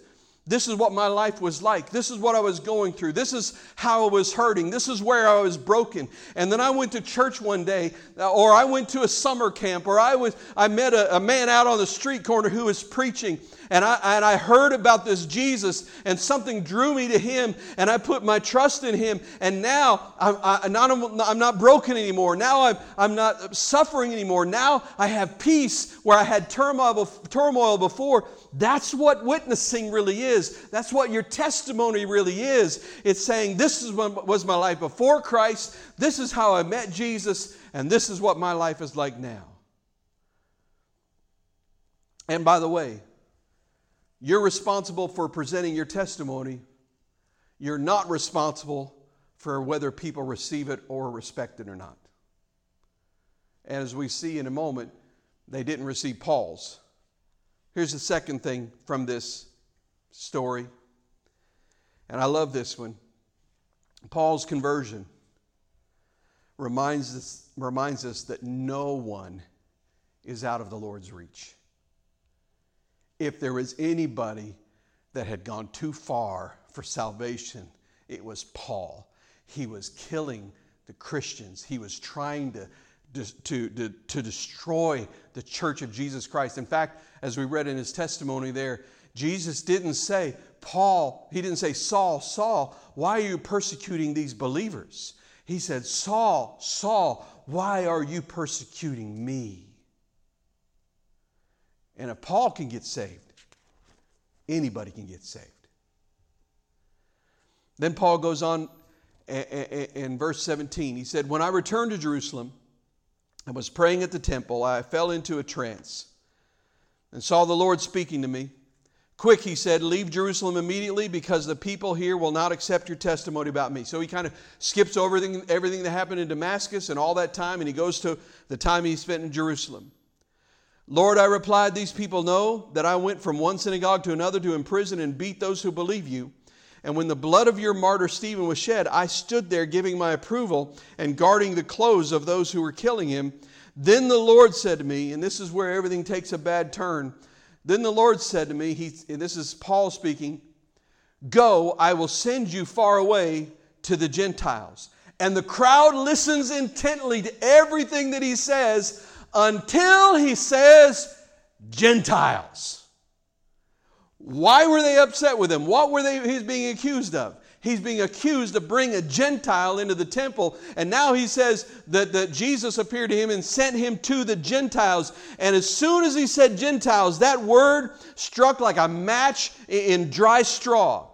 this is what my life was like. This is what I was going through. This is how I was hurting. This is where I was broken. And then I went to church one day, uh, or I went to a summer camp, or I, was, I met a, a man out on the street corner who was preaching and I, and I heard about this Jesus, and something drew me to him, and I put my trust in him, and now I'm, I, not, I'm not broken anymore. Now I'm, I'm not suffering anymore. Now I have peace where I had turmoil, turmoil before. That's what witnessing really is. That's what your testimony really is. It's saying, This is what was my life before Christ, this is how I met Jesus, and this is what my life is like now. And by the way, you're responsible for presenting your testimony. You're not responsible for whether people receive it or respect it or not. And as we see in a moment, they didn't receive Paul's. Here's the second thing from this story. And I love this one. Paul's conversion reminds us, reminds us that no one is out of the Lord's reach if there was anybody that had gone too far for salvation, it was Paul. He was killing the Christians, he was trying to. To, to, to destroy the church of Jesus Christ. In fact, as we read in his testimony there, Jesus didn't say, Paul, he didn't say, Saul, Saul, why are you persecuting these believers? He said, Saul, Saul, why are you persecuting me? And if Paul can get saved, anybody can get saved. Then Paul goes on in verse 17. He said, When I returned to Jerusalem and was praying at the temple, I fell into a trance and saw the Lord speaking to me. Quick, he said, leave Jerusalem immediately because the people here will not accept your testimony about me. So he kind of skips over everything, everything that happened in Damascus and all that time, and he goes to the time he spent in Jerusalem. Lord, I replied, These people know that I went from one synagogue to another to imprison and beat those who believe you. And when the blood of your martyr Stephen was shed, I stood there giving my approval and guarding the clothes of those who were killing him. Then the Lord said to me, and this is where everything takes a bad turn. Then the Lord said to me, he, and this is Paul speaking, Go, I will send you far away to the Gentiles. And the crowd listens intently to everything that he says until he says, Gentiles. Why were they upset with him? What were they he's being accused of? He's being accused of bringing a Gentile into the temple. And now he says that, that Jesus appeared to him and sent him to the Gentiles. And as soon as he said Gentiles, that word struck like a match in dry straw.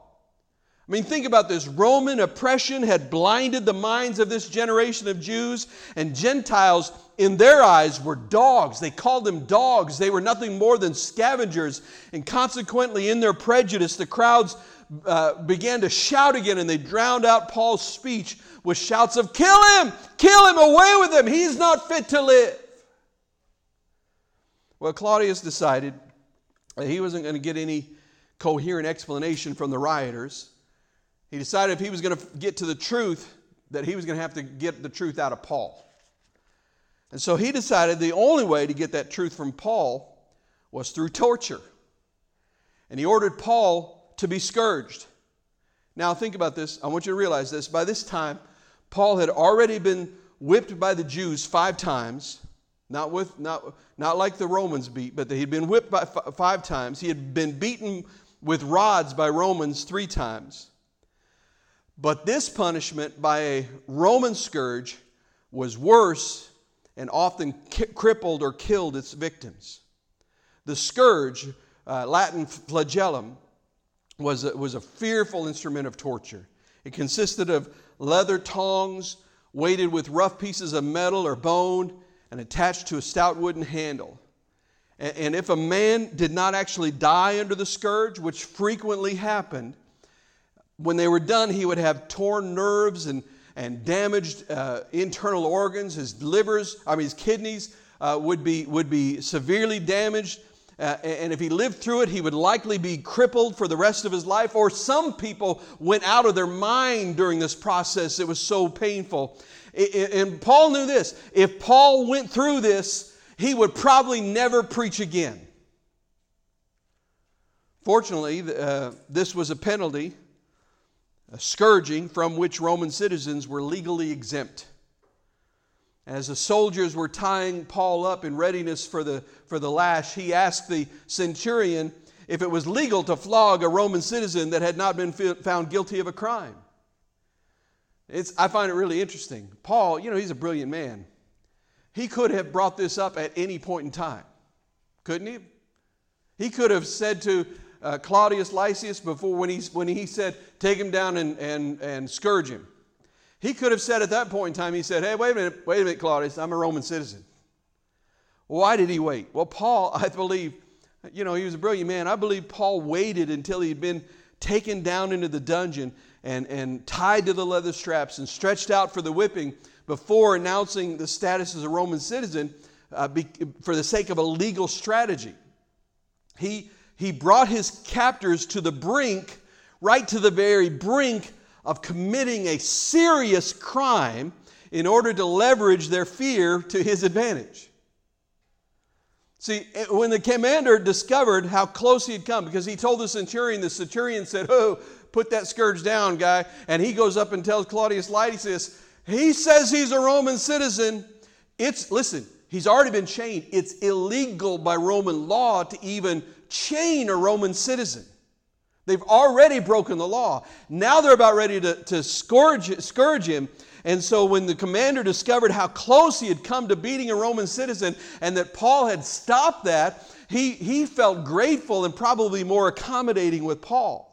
I mean, think about this. Roman oppression had blinded the minds of this generation of Jews, and Gentiles, in their eyes, were dogs. They called them dogs. They were nothing more than scavengers. And consequently, in their prejudice, the crowds uh, began to shout again, and they drowned out Paul's speech with shouts of, Kill him! Kill him! Away with him! He's not fit to live. Well, Claudius decided that he wasn't going to get any coherent explanation from the rioters. He decided if he was going to get to the truth, that he was going to have to get the truth out of Paul. And so he decided the only way to get that truth from Paul was through torture. And he ordered Paul to be scourged. Now, think about this. I want you to realize this. By this time, Paul had already been whipped by the Jews five times. Not, with, not, not like the Romans beat, but he'd been whipped by f- five times. He had been beaten with rods by Romans three times. But this punishment by a Roman scourge was worse and often ki- crippled or killed its victims. The scourge, uh, Latin flagellum, was a, was a fearful instrument of torture. It consisted of leather tongs weighted with rough pieces of metal or bone and attached to a stout wooden handle. And, and if a man did not actually die under the scourge, which frequently happened, when they were done, he would have torn nerves and, and damaged uh, internal organs. His livers, I mean, his kidneys uh, would, be, would be severely damaged. Uh, and if he lived through it, he would likely be crippled for the rest of his life. Or some people went out of their mind during this process. It was so painful. And Paul knew this if Paul went through this, he would probably never preach again. Fortunately, uh, this was a penalty a scourging from which Roman citizens were legally exempt. As the soldiers were tying Paul up in readiness for the, for the lash, he asked the centurion if it was legal to flog a Roman citizen that had not been found guilty of a crime. It's, I find it really interesting. Paul, you know, he's a brilliant man. He could have brought this up at any point in time, couldn't he? He could have said to uh, Claudius Lysias before when he, when he said, take him down and, and, and scourge him. He could have said at that point in time, he said, hey, wait a minute, wait a minute, Claudius, I'm a Roman citizen. Why did he wait? Well, Paul, <laughs> I believe, you know, he was a brilliant man. I believe Paul waited until he'd been taken down into the dungeon and, and tied to the leather straps and stretched out for the whipping before announcing the status as a Roman citizen uh, be, for the sake of a legal strategy. He, he brought his captors to the brink, right to the very brink of committing a serious crime in order to leverage their fear to his advantage. See, when the commander discovered how close he had come, because he told the centurion, the centurion said, Oh, put that scourge down, guy. And he goes up and tells Claudius Lysias, he says he's a Roman citizen. It's, listen, he's already been chained. It's illegal by Roman law to even chain a Roman citizen. They've already broken the law. Now they're about ready to, to scourge, scourge him. And so when the commander discovered how close he had come to beating a Roman citizen and that Paul had stopped that, he, he felt grateful and probably more accommodating with Paul.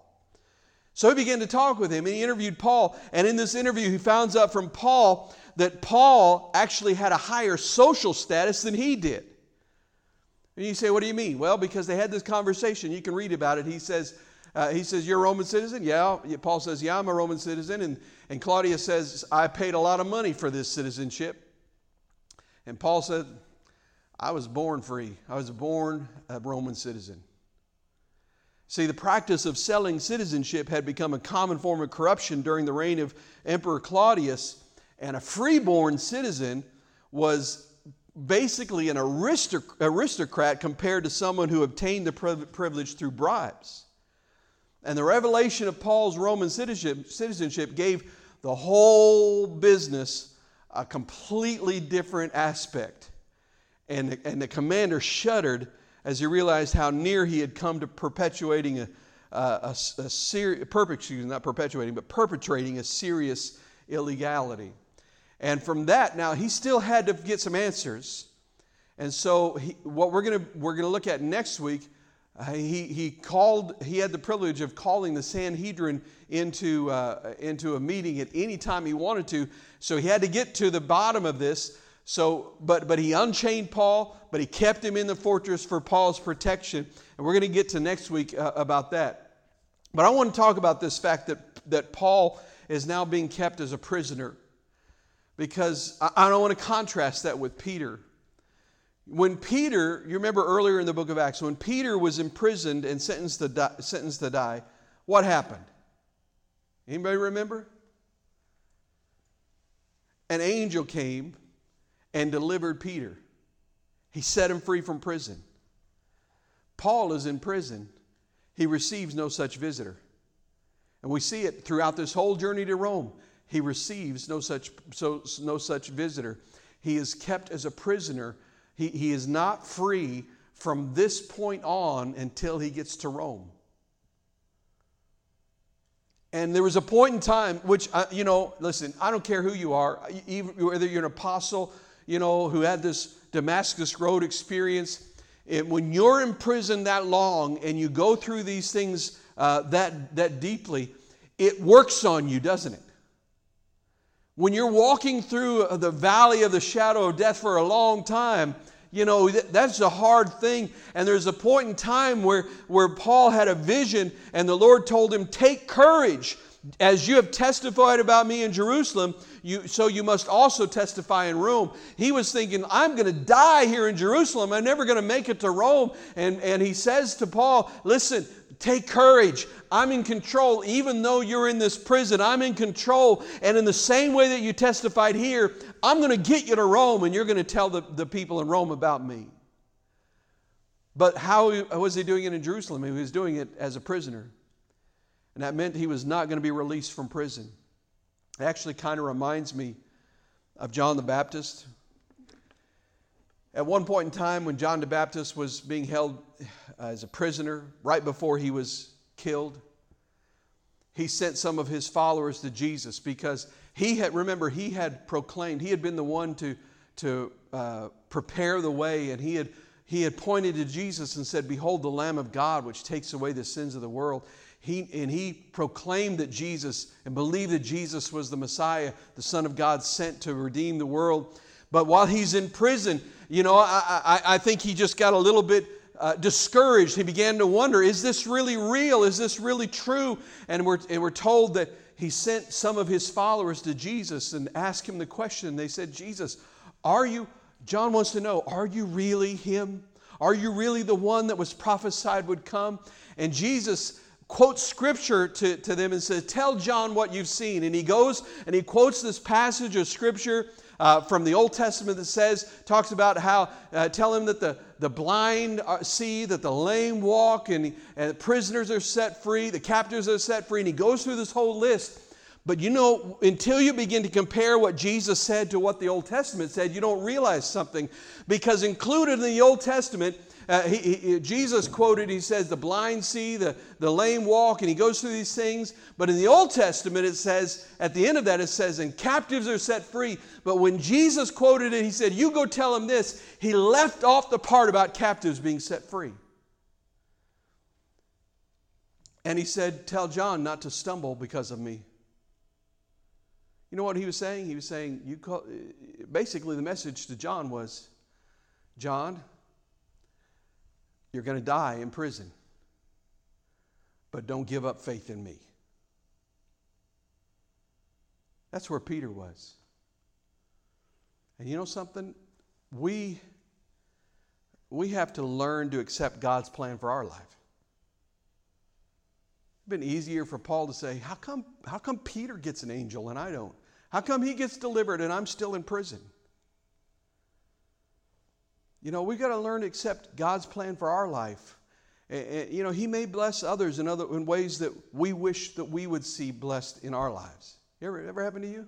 So he began to talk with him and he interviewed Paul. And in this interview, he found out from Paul that Paul actually had a higher social status than he did. And you say, what do you mean? Well, because they had this conversation. You can read about it. He says, uh, he says, You're a Roman citizen? Yeah. Paul says, Yeah, I'm a Roman citizen. And, and Claudius says, I paid a lot of money for this citizenship. And Paul said, I was born free. I was born a Roman citizen. See, the practice of selling citizenship had become a common form of corruption during the reign of Emperor Claudius, and a freeborn citizen was basically an aristocrat compared to someone who obtained the privilege through bribes. And the revelation of Paul's Roman citizenship, gave the whole business a completely different aspect. And the, and the commander shuddered as he realized how near he had come to perpetuating a, a, a, a not perpetuating, but perpetrating a serious illegality. And from that, now he still had to get some answers. And so, he, what we're going we're gonna look at next week uh, he, he called he had the privilege of calling the sanhedrin into, uh, into a meeting at any time he wanted to. So he had to get to the bottom of this. So but but he unchained paul but he kept him in the fortress for paul's protection. And we're going to get to next week uh, about that. But i want to talk about this fact that that paul is now being kept as a prisoner because i, don't want to contrast that with peter when Peter, you remember earlier in the book of Acts, when Peter was imprisoned and sentenced to die, sentenced to die what happened? Anybody remember? An angel came and delivered Peter. He set him free from prison. Paul is in prison. He receives no such visitor. And we see it throughout this whole journey to Rome. He receives no such, so, no such visitor. He is kept as a prisoner he, he is not free from this point on until he gets to Rome. And there was a point in time, which, you know, listen, I don't care who you are, whether you're an apostle, you know, who had this Damascus Road experience. It, when you're in prison that long and you go through these things uh, that, that deeply, it works on you, doesn't it? When you're walking through the valley of the shadow of death for a long time, you know, that's a hard thing. And there's a point in time where, where Paul had a vision, and the Lord told him, Take courage. As you have testified about me in Jerusalem, you, so you must also testify in Rome. He was thinking, I'm going to die here in Jerusalem. I'm never going to make it to Rome. And, and he says to Paul, Listen, take courage. I'm in control. Even though you're in this prison, I'm in control. And in the same way that you testified here, I'm going to get you to Rome and you're going to tell the, the people in Rome about me. But how was he doing it in Jerusalem? He was doing it as a prisoner. And that meant he was not going to be released from prison. It actually kind of reminds me of John the Baptist. At one point in time, when John the Baptist was being held as a prisoner, right before he was killed, he sent some of his followers to Jesus because he had, remember, he had proclaimed, he had been the one to, to uh, prepare the way, and he had, he had pointed to Jesus and said, Behold, the Lamb of God, which takes away the sins of the world. He, and he proclaimed that Jesus and believed that Jesus was the Messiah, the Son of God sent to redeem the world. But while he's in prison, you know, I, I, I think he just got a little bit uh, discouraged. He began to wonder is this really real? Is this really true? And we're, and we're told that he sent some of his followers to Jesus and asked him the question. They said, Jesus, are you, John wants to know, are you really him? Are you really the one that was prophesied would come? And Jesus quotes scripture to, to them and says, Tell John what you've seen. And he goes and he quotes this passage of scripture uh, from the Old Testament that says, talks about how, uh, tell him that the, the blind see, that the lame walk, and, and prisoners are set free, the captives are set free. And he goes through this whole list. But you know, until you begin to compare what Jesus said to what the Old Testament said, you don't realize something. Because included in the Old Testament uh, he, he, Jesus quoted, he says, the blind see, the, the lame walk, and he goes through these things. But in the Old Testament, it says, at the end of that, it says, and captives are set free. But when Jesus quoted it, he said, You go tell him this. He left off the part about captives being set free. And he said, Tell John not to stumble because of me. You know what he was saying? He was saying, you call, basically, the message to John was, John, you're going to die in prison. But don't give up faith in me. That's where Peter was. And you know something? We, we have to learn to accept God's plan for our life. It's been easier for Paul to say, how come, how come Peter gets an angel and I don't? How come he gets delivered and I'm still in prison? You know, we've got to learn to accept God's plan for our life. And, you know, He may bless others in, other, in ways that we wish that we would see blessed in our lives. You ever, ever happen to you?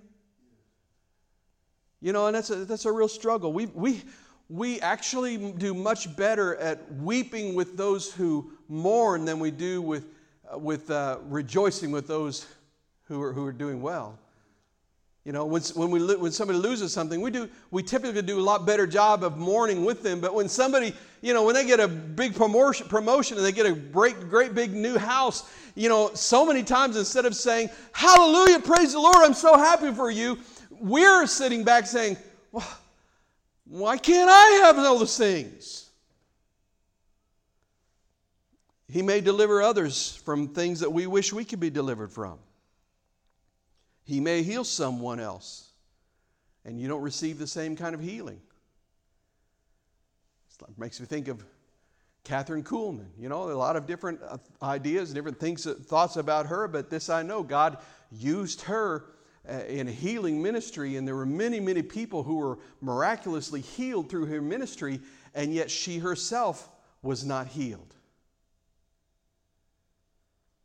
You know, and that's a, that's a real struggle. We, we, we actually do much better at weeping with those who mourn than we do with, with uh, rejoicing with those who are, who are doing well. You know, when, when, we, when somebody loses something, we, do, we typically do a lot better job of mourning with them. But when somebody, you know, when they get a big promotion, promotion and they get a great, great big new house, you know, so many times instead of saying, Hallelujah, praise the Lord, I'm so happy for you, we're sitting back saying, well, why can't I have all those things? He may deliver others from things that we wish we could be delivered from. He may heal someone else, and you don't receive the same kind of healing. It makes me think of Kathryn Kuhlman. You know, a lot of different uh, ideas, different things, thoughts about her, but this I know God used her uh, in a healing ministry, and there were many, many people who were miraculously healed through her ministry, and yet she herself was not healed.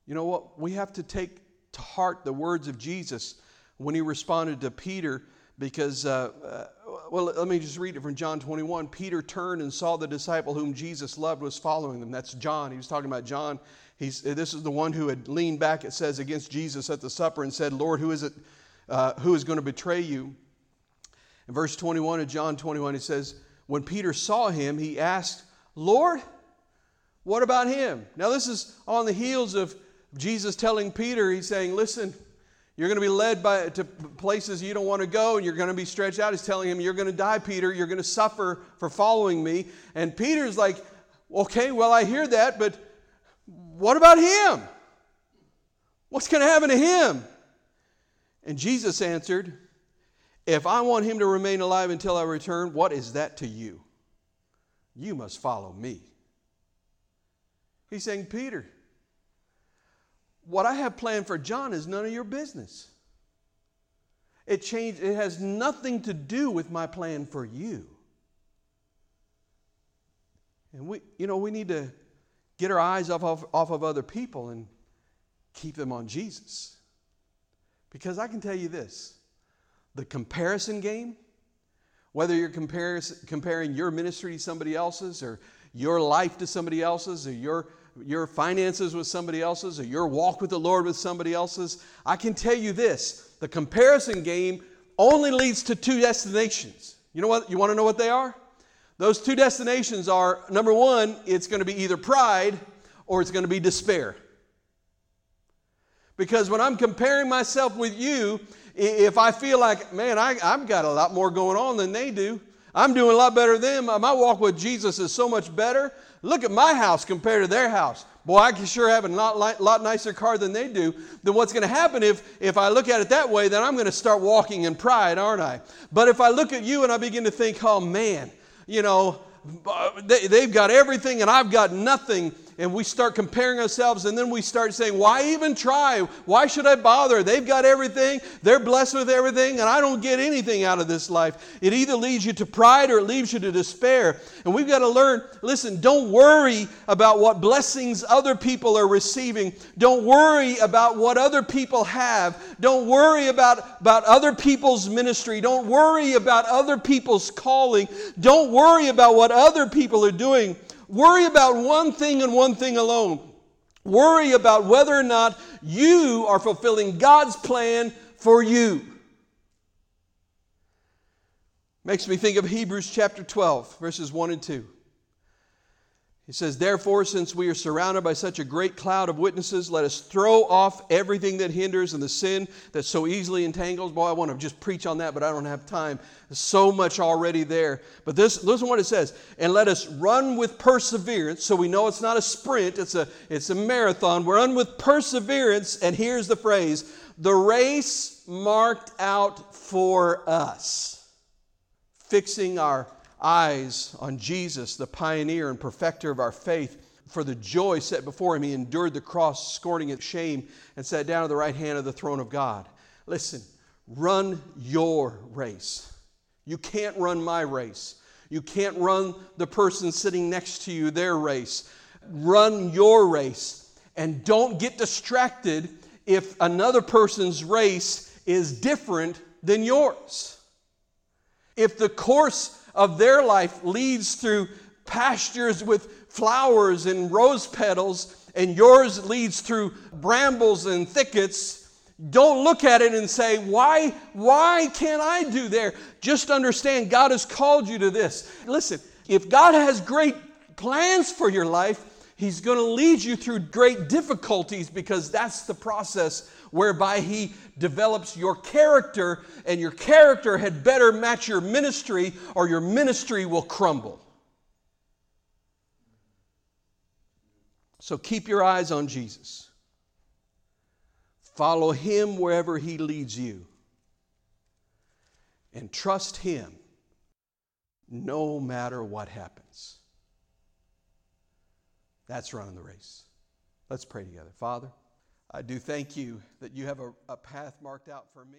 You know what? We have to take to heart the words of Jesus when he responded to Peter because, uh, uh, well, let me just read it from John 21. Peter turned and saw the disciple whom Jesus loved was following them. That's John. He was talking about John. He's, this is the one who had leaned back, it says, against Jesus at the supper and said, Lord, who is it uh, who is going to betray you? In verse 21 of John 21, he says, When Peter saw him, he asked, Lord, what about him? Now, this is on the heels of Jesus telling Peter, he's saying, Listen, you're going to be led by, to places you don't want to go, and you're going to be stretched out. He's telling him, You're going to die, Peter. You're going to suffer for following me. And Peter's like, Okay, well, I hear that, but what about him? What's going to happen to him? And Jesus answered, If I want him to remain alive until I return, what is that to you? You must follow me. He's saying, Peter, what I have planned for John is none of your business. It changed, it has nothing to do with my plan for you. And we, you know, we need to get our eyes off of, off of other people and keep them on Jesus. Because I can tell you this the comparison game, whether you're comparing your ministry to somebody else's, or your life to somebody else's, or your your finances with somebody else's or your walk with the Lord with somebody else's, I can tell you this the comparison game only leads to two destinations. You know what? You want to know what they are? Those two destinations are number one, it's going to be either pride or it's going to be despair. Because when I'm comparing myself with you, if I feel like, man, I, have got a lot more going on than they do, I'm doing a lot better than them, my walk with Jesus is so much better, Look at my house compared to their house. Boy, I can sure have a lot, lot nicer car than they do. Then what's going to happen if, if I look at it that way, then I'm going to start walking in pride, aren't I? But if I look at you and I begin to think, oh man, you know, they, they've got everything and I've got nothing, and we start comparing ourselves and then we start saying, Why even try? Why should I bother? They've got everything, they're blessed with everything, and I don't get anything out of this life. It either leads you to pride or it leads you to despair. And we've got to learn listen, don't worry about what blessings other people are receiving. Don't worry about what other people have. Don't worry about, about other people's ministry. Don't worry about other people's calling. Don't worry about what other people are doing. Worry about one thing and one thing alone. Worry about whether or not you are fulfilling God's plan for you. Makes me think of Hebrews chapter 12, verses 1 and 2. He says, Therefore, since we are surrounded by such a great cloud of witnesses, let us throw off everything that hinders and the sin that so easily entangles. Boy, I want to just preach on that, but I don't have time. There's so much already there. But this, listen to what it says. And let us run with perseverance. So we know it's not a sprint, it's a, it's a marathon. We're run with perseverance. And here's the phrase the race marked out for us, fixing our eyes on Jesus, the pioneer and perfecter of our faith. For the joy set before him, he endured the cross, scorning its shame, and sat down at the right hand of the throne of God. Listen, run your race. You can't run my race. You can't run the person sitting next to you their race. run your race. And don't get distracted if another person's race is different than yours. If the course of their life leads through pastures with flowers and rose petals, and yours leads through brambles and thickets, don't look at it and say, why, why can't I do there? Just understand God has called you to this. Listen, if God has great plans for your life, He's going to lead you through great difficulties because that's the process whereby He develops your character, and your character had better match your ministry, or your ministry will crumble. So keep your eyes on Jesus. Follow Him wherever He leads you. And trust Him no matter what happens. That's running the race. Let's pray together. Father, I do thank you that you have a, a path marked out for me.